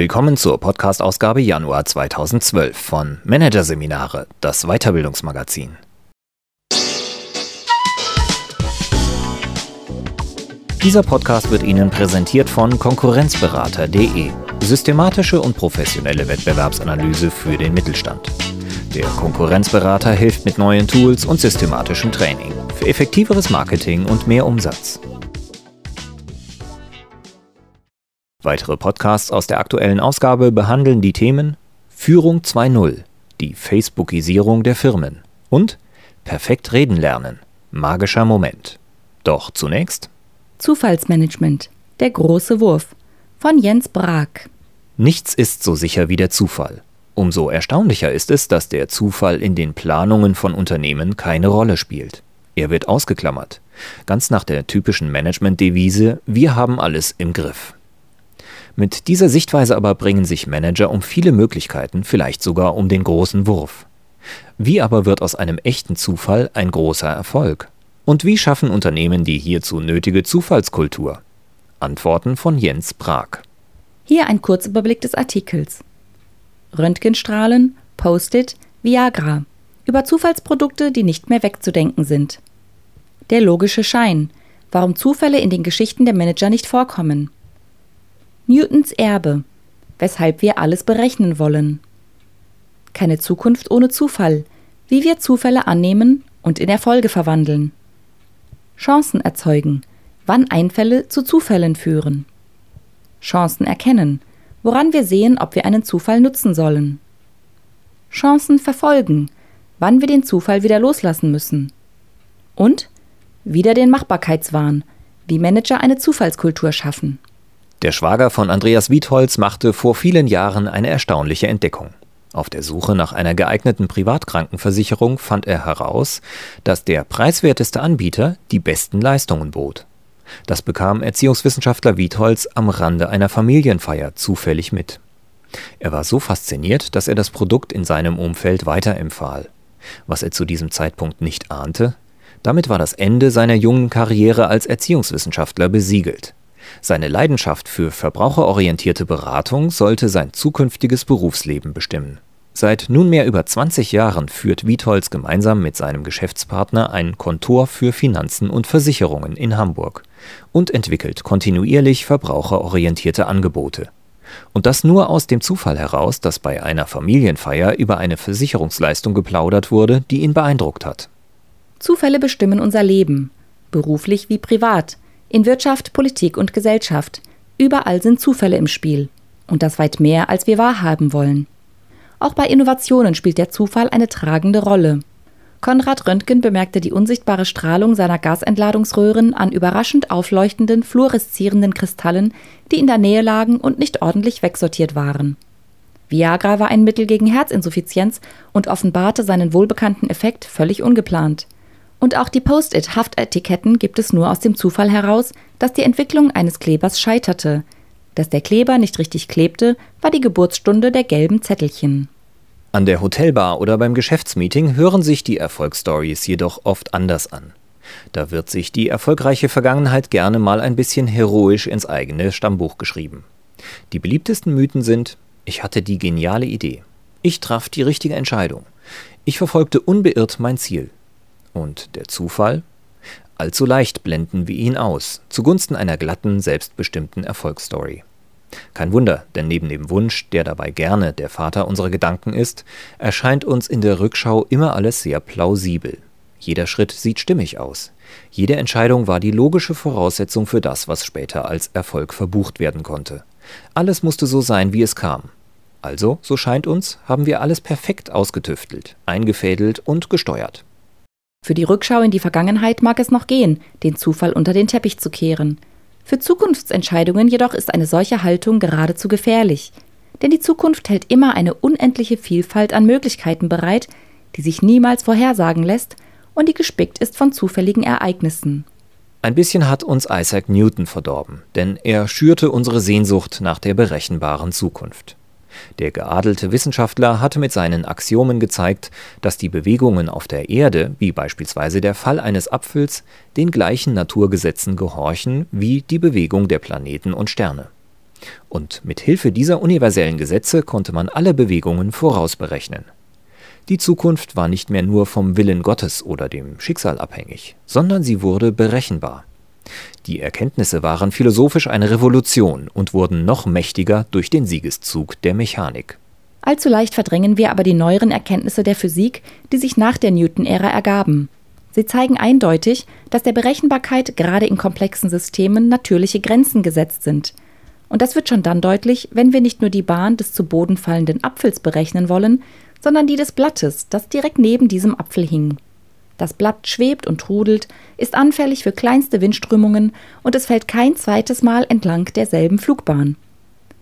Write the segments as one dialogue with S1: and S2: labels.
S1: Willkommen zur Podcast-Ausgabe Januar 2012 von Managerseminare, das Weiterbildungsmagazin. Dieser Podcast wird Ihnen präsentiert von Konkurrenzberater.de. Systematische und professionelle Wettbewerbsanalyse für den Mittelstand. Der Konkurrenzberater hilft mit neuen Tools und systematischem Training für effektiveres Marketing und mehr Umsatz. Weitere Podcasts aus der aktuellen Ausgabe behandeln die Themen Führung 2.0, die Facebookisierung der Firmen und Perfekt reden lernen, magischer Moment. Doch zunächst
S2: Zufallsmanagement, der große Wurf von Jens Brag.
S1: Nichts ist so sicher wie der Zufall. Umso erstaunlicher ist es, dass der Zufall in den Planungen von Unternehmen keine Rolle spielt. Er wird ausgeklammert, ganz nach der typischen Management-Devise Wir haben alles im Griff. Mit dieser Sichtweise aber bringen sich Manager um viele Möglichkeiten, vielleicht sogar um den großen Wurf. Wie aber wird aus einem echten Zufall ein großer Erfolg? Und wie schaffen Unternehmen die hierzu nötige Zufallskultur? Antworten von Jens Prag.
S2: Hier ein Kurzüberblick des Artikels. Röntgenstrahlen, Post-it, Viagra. Über Zufallsprodukte, die nicht mehr wegzudenken sind. Der logische Schein. Warum Zufälle in den Geschichten der Manager nicht vorkommen. Newtons Erbe, weshalb wir alles berechnen wollen. Keine Zukunft ohne Zufall, wie wir Zufälle annehmen und in Erfolge verwandeln. Chancen erzeugen, wann Einfälle zu Zufällen führen. Chancen erkennen, woran wir sehen, ob wir einen Zufall nutzen sollen. Chancen verfolgen, wann wir den Zufall wieder loslassen müssen. Und wieder den Machbarkeitswahn, wie Manager eine Zufallskultur schaffen.
S1: Der Schwager von Andreas Wietholz machte vor vielen Jahren eine erstaunliche Entdeckung. Auf der Suche nach einer geeigneten Privatkrankenversicherung fand er heraus, dass der preiswerteste Anbieter die besten Leistungen bot. Das bekam Erziehungswissenschaftler Wietholz am Rande einer Familienfeier zufällig mit. Er war so fasziniert, dass er das Produkt in seinem Umfeld weiterempfahl. Was er zu diesem Zeitpunkt nicht ahnte, damit war das Ende seiner jungen Karriere als Erziehungswissenschaftler besiegelt. Seine Leidenschaft für verbraucherorientierte Beratung sollte sein zukünftiges Berufsleben bestimmen. Seit nunmehr über 20 Jahren führt Wietholz gemeinsam mit seinem Geschäftspartner ein Kontor für Finanzen und Versicherungen in Hamburg und entwickelt kontinuierlich verbraucherorientierte Angebote. Und das nur aus dem Zufall heraus, dass bei einer Familienfeier über eine Versicherungsleistung geplaudert wurde, die ihn beeindruckt hat.
S2: Zufälle bestimmen unser Leben, beruflich wie privat, in Wirtschaft, Politik und Gesellschaft. Überall sind Zufälle im Spiel. Und das weit mehr, als wir wahrhaben wollen. Auch bei Innovationen spielt der Zufall eine tragende Rolle. Konrad Röntgen bemerkte die unsichtbare Strahlung seiner Gasentladungsröhren an überraschend aufleuchtenden, fluoreszierenden Kristallen, die in der Nähe lagen und nicht ordentlich wegsortiert waren. Viagra war ein Mittel gegen Herzinsuffizienz und offenbarte seinen wohlbekannten Effekt völlig ungeplant. Und auch die Post-it-Haftetiketten gibt es nur aus dem Zufall heraus, dass die Entwicklung eines Klebers scheiterte. Dass der Kleber nicht richtig klebte, war die Geburtsstunde der gelben Zettelchen.
S1: An der Hotelbar oder beim Geschäftsmeeting hören sich die Erfolgsstories jedoch oft anders an. Da wird sich die erfolgreiche Vergangenheit gerne mal ein bisschen heroisch ins eigene Stammbuch geschrieben. Die beliebtesten Mythen sind Ich hatte die geniale Idee. Ich traf die richtige Entscheidung. Ich verfolgte unbeirrt mein Ziel. Und der Zufall? Allzu leicht blenden wir ihn aus, zugunsten einer glatten, selbstbestimmten Erfolgsstory. Kein Wunder, denn neben dem Wunsch, der dabei gerne der Vater unserer Gedanken ist, erscheint uns in der Rückschau immer alles sehr plausibel. Jeder Schritt sieht stimmig aus. Jede Entscheidung war die logische Voraussetzung für das, was später als Erfolg verbucht werden konnte. Alles musste so sein, wie es kam. Also, so scheint uns, haben wir alles perfekt ausgetüftelt, eingefädelt und gesteuert.
S2: Für die Rückschau in die Vergangenheit mag es noch gehen, den Zufall unter den Teppich zu kehren. Für Zukunftsentscheidungen jedoch ist eine solche Haltung geradezu gefährlich. Denn die Zukunft hält immer eine unendliche Vielfalt an Möglichkeiten bereit, die sich niemals vorhersagen lässt und die gespickt ist von zufälligen Ereignissen.
S1: Ein bisschen hat uns Isaac Newton verdorben, denn er schürte unsere Sehnsucht nach der berechenbaren Zukunft. Der geadelte Wissenschaftler hatte mit seinen Axiomen gezeigt, dass die Bewegungen auf der Erde, wie beispielsweise der Fall eines Apfels, den gleichen Naturgesetzen gehorchen wie die Bewegung der Planeten und Sterne. Und mit Hilfe dieser universellen Gesetze konnte man alle Bewegungen vorausberechnen. Die Zukunft war nicht mehr nur vom Willen Gottes oder dem Schicksal abhängig, sondern sie wurde berechenbar. Die Erkenntnisse waren philosophisch eine Revolution und wurden noch mächtiger durch den Siegeszug der Mechanik.
S2: Allzu leicht verdrängen wir aber die neueren Erkenntnisse der Physik, die sich nach der Newton-Ära ergaben. Sie zeigen eindeutig, dass der Berechenbarkeit gerade in komplexen Systemen natürliche Grenzen gesetzt sind. Und das wird schon dann deutlich, wenn wir nicht nur die Bahn des zu Boden fallenden Apfels berechnen wollen, sondern die des Blattes, das direkt neben diesem Apfel hing. Das Blatt schwebt und trudelt, ist anfällig für kleinste Windströmungen und es fällt kein zweites Mal entlang derselben Flugbahn.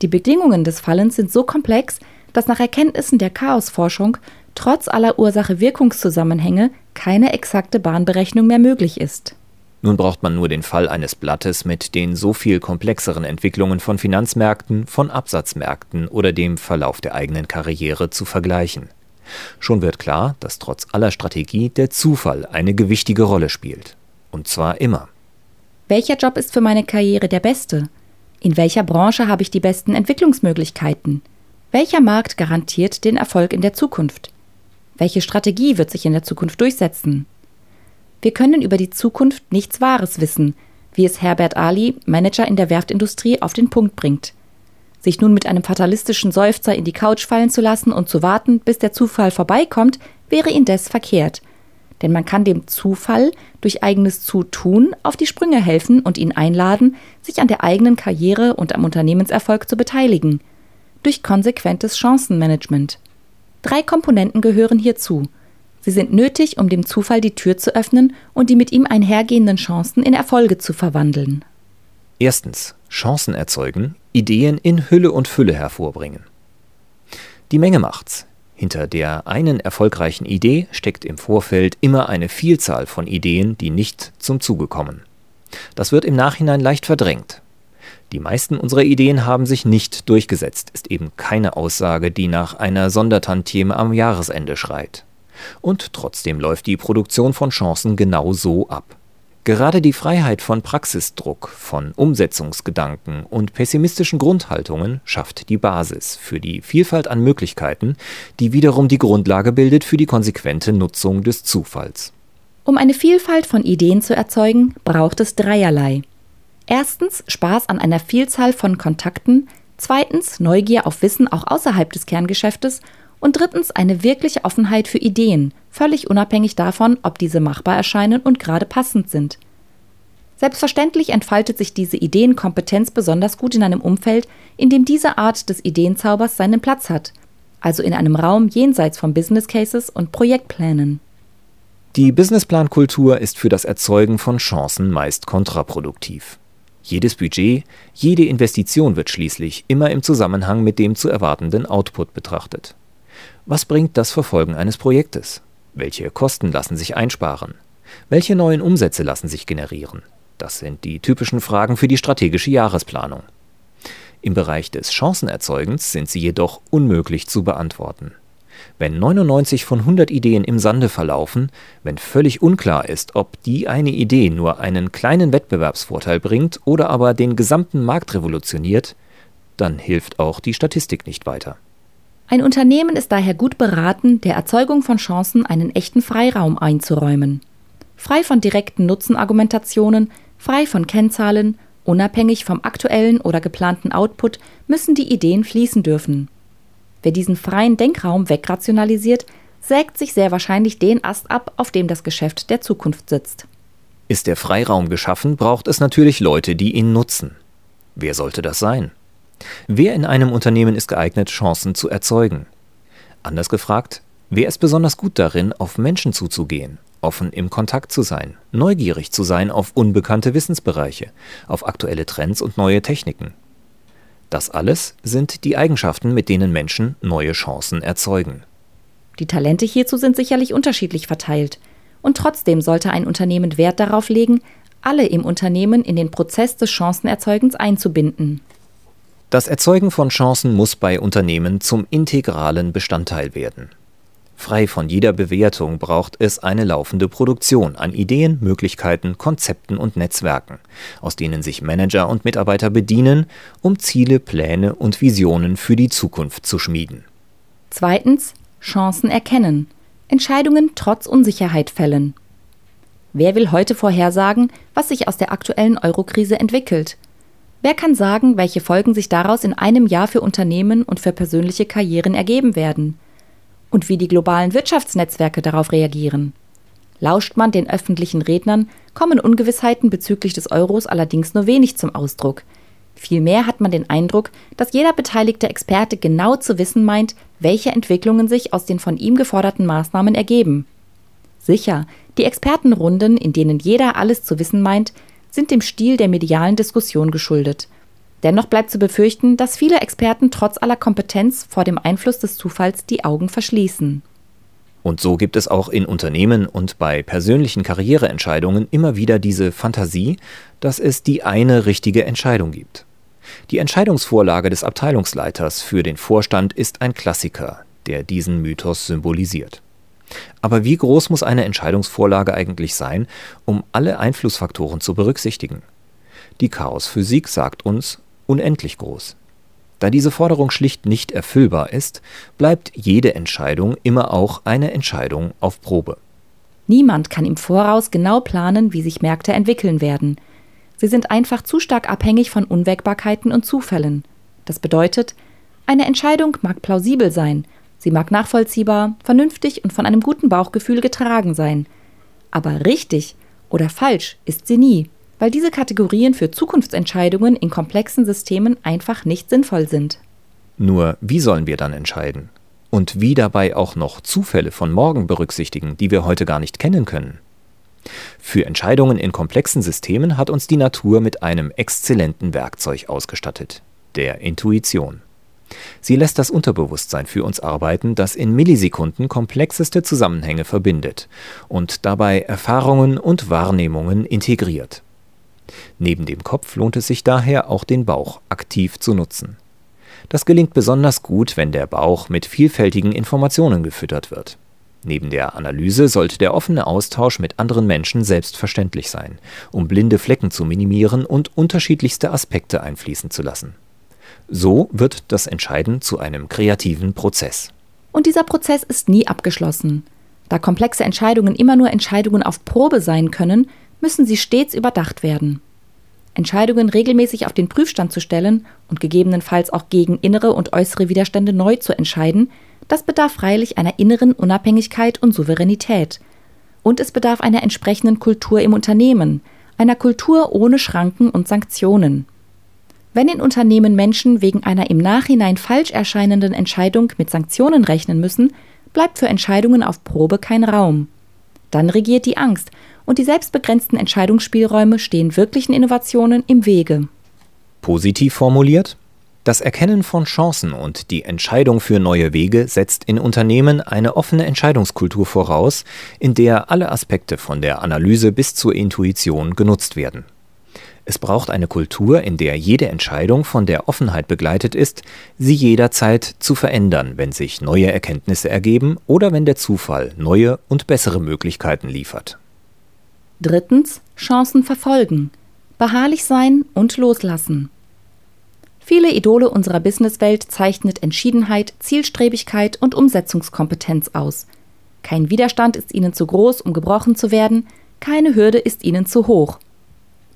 S2: Die Bedingungen des Fallens sind so komplex, dass nach Erkenntnissen der Chaosforschung trotz aller Ursache-Wirkungszusammenhänge keine exakte Bahnberechnung mehr möglich ist.
S1: Nun braucht man nur den Fall eines Blattes mit den so viel komplexeren Entwicklungen von Finanzmärkten, von Absatzmärkten oder dem Verlauf der eigenen Karriere zu vergleichen. Schon wird klar, dass trotz aller Strategie der Zufall eine gewichtige Rolle spielt. Und zwar immer.
S2: Welcher Job ist für meine Karriere der beste? In welcher Branche habe ich die besten Entwicklungsmöglichkeiten? Welcher Markt garantiert den Erfolg in der Zukunft? Welche Strategie wird sich in der Zukunft durchsetzen? Wir können über die Zukunft nichts Wahres wissen, wie es Herbert Ali, Manager in der Werftindustrie, auf den Punkt bringt. Sich nun mit einem fatalistischen Seufzer in die Couch fallen zu lassen und zu warten, bis der Zufall vorbeikommt, wäre indes verkehrt. Denn man kann dem Zufall durch eigenes Zutun auf die Sprünge helfen und ihn einladen, sich an der eigenen Karriere und am Unternehmenserfolg zu beteiligen. Durch konsequentes Chancenmanagement. Drei Komponenten gehören hierzu. Sie sind nötig, um dem Zufall die Tür zu öffnen und die mit ihm einhergehenden Chancen in Erfolge zu verwandeln.
S1: Erstens Chancen erzeugen, Ideen in Hülle und Fülle hervorbringen. Die Menge macht's. Hinter der einen erfolgreichen Idee steckt im Vorfeld immer eine Vielzahl von Ideen, die nicht zum Zuge kommen. Das wird im Nachhinein leicht verdrängt. Die meisten unserer Ideen haben sich nicht durchgesetzt, ist eben keine Aussage, die nach einer Sondertantieme am Jahresende schreit. Und trotzdem läuft die Produktion von Chancen genau so ab. Gerade die Freiheit von Praxisdruck, von Umsetzungsgedanken und pessimistischen Grundhaltungen schafft die Basis für die Vielfalt an Möglichkeiten, die wiederum die Grundlage bildet für die konsequente Nutzung des Zufalls.
S2: Um eine Vielfalt von Ideen zu erzeugen, braucht es dreierlei. Erstens Spaß an einer Vielzahl von Kontakten, zweitens Neugier auf Wissen auch außerhalb des Kerngeschäftes und drittens eine wirkliche Offenheit für Ideen, völlig unabhängig davon, ob diese machbar erscheinen und gerade passend sind. Selbstverständlich entfaltet sich diese Ideenkompetenz besonders gut in einem Umfeld, in dem diese Art des Ideenzaubers seinen Platz hat, also in einem Raum jenseits von Business Cases und Projektplänen.
S1: Die Businessplankultur ist für das Erzeugen von Chancen meist kontraproduktiv. Jedes Budget, jede Investition wird schließlich immer im Zusammenhang mit dem zu erwartenden Output betrachtet. Was bringt das Verfolgen eines Projektes? Welche Kosten lassen sich einsparen? Welche neuen Umsätze lassen sich generieren? Das sind die typischen Fragen für die strategische Jahresplanung. Im Bereich des Chancenerzeugens sind sie jedoch unmöglich zu beantworten. Wenn 99 von 100 Ideen im Sande verlaufen, wenn völlig unklar ist, ob die eine Idee nur einen kleinen Wettbewerbsvorteil bringt oder aber den gesamten Markt revolutioniert, dann hilft auch die Statistik nicht weiter.
S2: Ein Unternehmen ist daher gut beraten, der Erzeugung von Chancen einen echten Freiraum einzuräumen. Frei von direkten Nutzenargumentationen, frei von Kennzahlen, unabhängig vom aktuellen oder geplanten Output müssen die Ideen fließen dürfen. Wer diesen freien Denkraum wegrationalisiert, sägt sich sehr wahrscheinlich den Ast ab, auf dem das Geschäft der Zukunft sitzt.
S1: Ist der Freiraum geschaffen, braucht es natürlich Leute, die ihn nutzen. Wer sollte das sein? Wer in einem Unternehmen ist geeignet, Chancen zu erzeugen? Anders gefragt, wer ist besonders gut darin, auf Menschen zuzugehen, offen im Kontakt zu sein, neugierig zu sein auf unbekannte Wissensbereiche, auf aktuelle Trends und neue Techniken? Das alles sind die Eigenschaften, mit denen Menschen neue Chancen erzeugen.
S2: Die Talente hierzu sind sicherlich unterschiedlich verteilt. Und trotzdem sollte ein Unternehmen Wert darauf legen, alle im Unternehmen in den Prozess des Chancenerzeugens einzubinden.
S1: Das Erzeugen von Chancen muss bei Unternehmen zum integralen Bestandteil werden. Frei von jeder Bewertung braucht es eine laufende Produktion an Ideen, Möglichkeiten, Konzepten und Netzwerken, aus denen sich Manager und Mitarbeiter bedienen, um Ziele, Pläne und Visionen für die Zukunft zu schmieden.
S2: Zweitens Chancen erkennen, Entscheidungen trotz Unsicherheit fällen. Wer will heute vorhersagen, was sich aus der aktuellen Eurokrise entwickelt? Wer kann sagen, welche Folgen sich daraus in einem Jahr für Unternehmen und für persönliche Karrieren ergeben werden? und wie die globalen Wirtschaftsnetzwerke darauf reagieren. Lauscht man den öffentlichen Rednern, kommen Ungewissheiten bezüglich des Euros allerdings nur wenig zum Ausdruck. Vielmehr hat man den Eindruck, dass jeder beteiligte Experte genau zu wissen meint, welche Entwicklungen sich aus den von ihm geforderten Maßnahmen ergeben. Sicher, die Expertenrunden, in denen jeder alles zu wissen meint, sind dem Stil der medialen Diskussion geschuldet – Dennoch bleibt zu befürchten, dass viele Experten trotz aller Kompetenz vor dem Einfluss des Zufalls die Augen verschließen.
S1: Und so gibt es auch in Unternehmen und bei persönlichen Karriereentscheidungen immer wieder diese Fantasie, dass es die eine richtige Entscheidung gibt. Die Entscheidungsvorlage des Abteilungsleiters für den Vorstand ist ein Klassiker, der diesen Mythos symbolisiert. Aber wie groß muss eine Entscheidungsvorlage eigentlich sein, um alle Einflussfaktoren zu berücksichtigen? Die Chaosphysik sagt uns, unendlich groß. Da diese Forderung schlicht nicht erfüllbar ist, bleibt jede Entscheidung immer auch eine Entscheidung auf Probe.
S2: Niemand kann im Voraus genau planen, wie sich Märkte entwickeln werden. Sie sind einfach zu stark abhängig von Unwägbarkeiten und Zufällen. Das bedeutet, eine Entscheidung mag plausibel sein, sie mag nachvollziehbar, vernünftig und von einem guten Bauchgefühl getragen sein. Aber richtig oder falsch ist sie nie weil diese Kategorien für Zukunftsentscheidungen in komplexen Systemen einfach nicht sinnvoll sind.
S1: Nur wie sollen wir dann entscheiden? Und wie dabei auch noch Zufälle von morgen berücksichtigen, die wir heute gar nicht kennen können? Für Entscheidungen in komplexen Systemen hat uns die Natur mit einem exzellenten Werkzeug ausgestattet, der Intuition. Sie lässt das Unterbewusstsein für uns arbeiten, das in Millisekunden komplexeste Zusammenhänge verbindet und dabei Erfahrungen und Wahrnehmungen integriert. Neben dem Kopf lohnt es sich daher auch den Bauch aktiv zu nutzen. Das gelingt besonders gut, wenn der Bauch mit vielfältigen Informationen gefüttert wird. Neben der Analyse sollte der offene Austausch mit anderen Menschen selbstverständlich sein, um blinde Flecken zu minimieren und unterschiedlichste Aspekte einfließen zu lassen. So wird das Entscheiden zu einem kreativen Prozess.
S2: Und dieser Prozess ist nie abgeschlossen. Da komplexe Entscheidungen immer nur Entscheidungen auf Probe sein können, müssen sie stets überdacht werden. Entscheidungen regelmäßig auf den Prüfstand zu stellen und gegebenenfalls auch gegen innere und äußere Widerstände neu zu entscheiden, das bedarf freilich einer inneren Unabhängigkeit und Souveränität. Und es bedarf einer entsprechenden Kultur im Unternehmen, einer Kultur ohne Schranken und Sanktionen. Wenn in Unternehmen Menschen wegen einer im Nachhinein falsch erscheinenden Entscheidung mit Sanktionen rechnen müssen, bleibt für Entscheidungen auf Probe kein Raum. Dann regiert die Angst und die selbstbegrenzten Entscheidungsspielräume stehen wirklichen Innovationen im Wege.
S1: Positiv formuliert? Das Erkennen von Chancen und die Entscheidung für neue Wege setzt in Unternehmen eine offene Entscheidungskultur voraus, in der alle Aspekte von der Analyse bis zur Intuition genutzt werden. Es braucht eine Kultur, in der jede Entscheidung von der Offenheit begleitet ist, sie jederzeit zu verändern, wenn sich neue Erkenntnisse ergeben oder wenn der Zufall neue und bessere Möglichkeiten liefert.
S2: Drittens Chancen verfolgen, beharrlich sein und loslassen. Viele Idole unserer Businesswelt zeichnet Entschiedenheit, Zielstrebigkeit und Umsetzungskompetenz aus. Kein Widerstand ist ihnen zu groß, um gebrochen zu werden, keine Hürde ist ihnen zu hoch.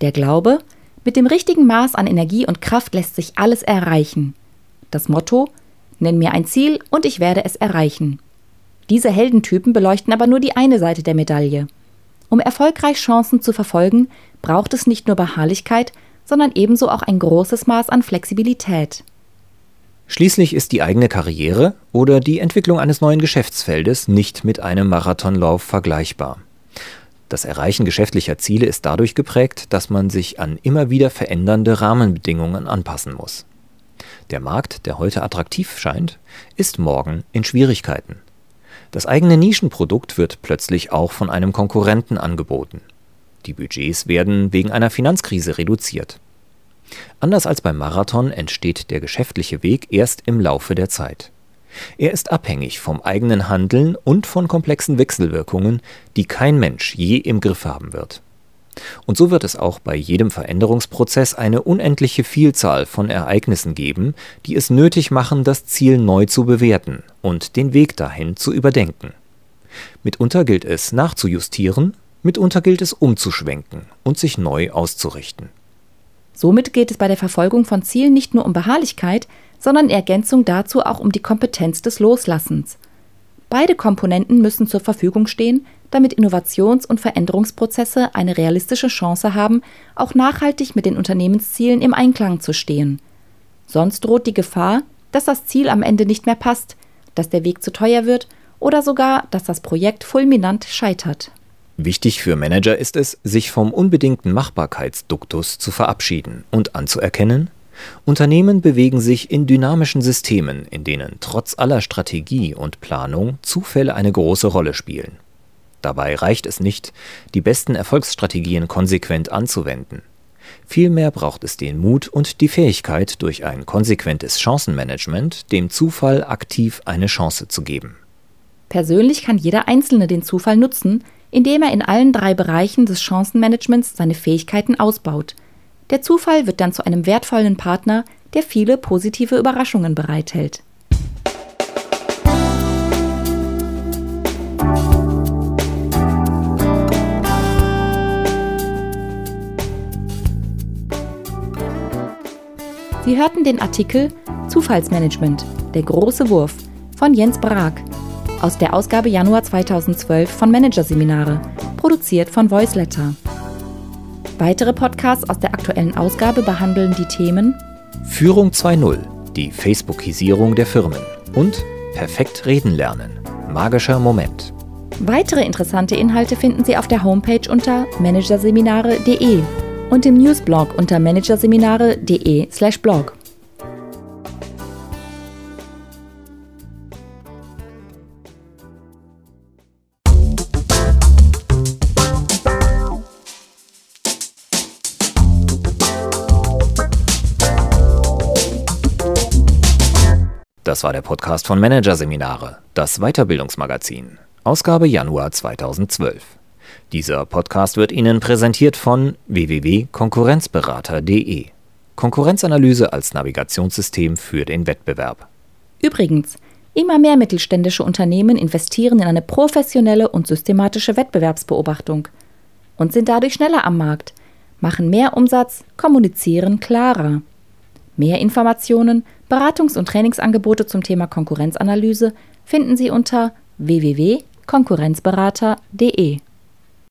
S2: Der Glaube, mit dem richtigen Maß an Energie und Kraft lässt sich alles erreichen. Das Motto, nenn mir ein Ziel und ich werde es erreichen. Diese Heldentypen beleuchten aber nur die eine Seite der Medaille. Um erfolgreich Chancen zu verfolgen, braucht es nicht nur Beharrlichkeit, sondern ebenso auch ein großes Maß an Flexibilität.
S1: Schließlich ist die eigene Karriere oder die Entwicklung eines neuen Geschäftsfeldes nicht mit einem Marathonlauf vergleichbar. Das Erreichen geschäftlicher Ziele ist dadurch geprägt, dass man sich an immer wieder verändernde Rahmenbedingungen anpassen muss. Der Markt, der heute attraktiv scheint, ist morgen in Schwierigkeiten. Das eigene Nischenprodukt wird plötzlich auch von einem Konkurrenten angeboten. Die Budgets werden wegen einer Finanzkrise reduziert. Anders als beim Marathon entsteht der geschäftliche Weg erst im Laufe der Zeit. Er ist abhängig vom eigenen Handeln und von komplexen Wechselwirkungen, die kein Mensch je im Griff haben wird. Und so wird es auch bei jedem Veränderungsprozess eine unendliche Vielzahl von Ereignissen geben, die es nötig machen, das Ziel neu zu bewerten und den Weg dahin zu überdenken. Mitunter gilt es nachzujustieren, mitunter gilt es umzuschwenken und sich neu auszurichten.
S2: Somit geht es bei der Verfolgung von Zielen nicht nur um Beharrlichkeit, sondern in Ergänzung dazu auch um die Kompetenz des Loslassens. Beide Komponenten müssen zur Verfügung stehen, damit Innovations- und Veränderungsprozesse eine realistische Chance haben, auch nachhaltig mit den Unternehmenszielen im Einklang zu stehen. Sonst droht die Gefahr, dass das Ziel am Ende nicht mehr passt, dass der Weg zu teuer wird oder sogar, dass das Projekt fulminant scheitert.
S1: Wichtig für Manager ist es, sich vom unbedingten Machbarkeitsduktus zu verabschieden und anzuerkennen, Unternehmen bewegen sich in dynamischen Systemen, in denen trotz aller Strategie und Planung Zufälle eine große Rolle spielen. Dabei reicht es nicht, die besten Erfolgsstrategien konsequent anzuwenden. Vielmehr braucht es den Mut und die Fähigkeit, durch ein konsequentes Chancenmanagement dem Zufall aktiv eine Chance zu geben.
S2: Persönlich kann jeder Einzelne den Zufall nutzen, indem er in allen drei Bereichen des Chancenmanagements seine Fähigkeiten ausbaut. Der Zufall wird dann zu einem wertvollen Partner, der viele positive Überraschungen bereithält. Sie hörten den Artikel Zufallsmanagement, der große Wurf von Jens Brag aus der Ausgabe Januar 2012 von Managerseminare, produziert von Voiceletter. Weitere Podcasts aus der aktuellen Ausgabe behandeln die Themen
S1: Führung 2.0, die Facebookisierung der Firmen und Perfekt reden lernen, magischer Moment.
S2: Weitere interessante Inhalte finden Sie auf der Homepage unter managerseminare.de und im Newsblog unter managerseminare.de/blog.
S1: Das war der Podcast von Managerseminare, das Weiterbildungsmagazin, Ausgabe Januar 2012. Dieser Podcast wird Ihnen präsentiert von www.konkurrenzberater.de. Konkurrenzanalyse als Navigationssystem für den Wettbewerb.
S2: Übrigens, immer mehr mittelständische Unternehmen investieren in eine professionelle und systematische Wettbewerbsbeobachtung und sind dadurch schneller am Markt, machen mehr Umsatz, kommunizieren klarer. Mehr Informationen, Beratungs- und Trainingsangebote zum Thema Konkurrenzanalyse finden Sie unter www.konkurrenzberater.de.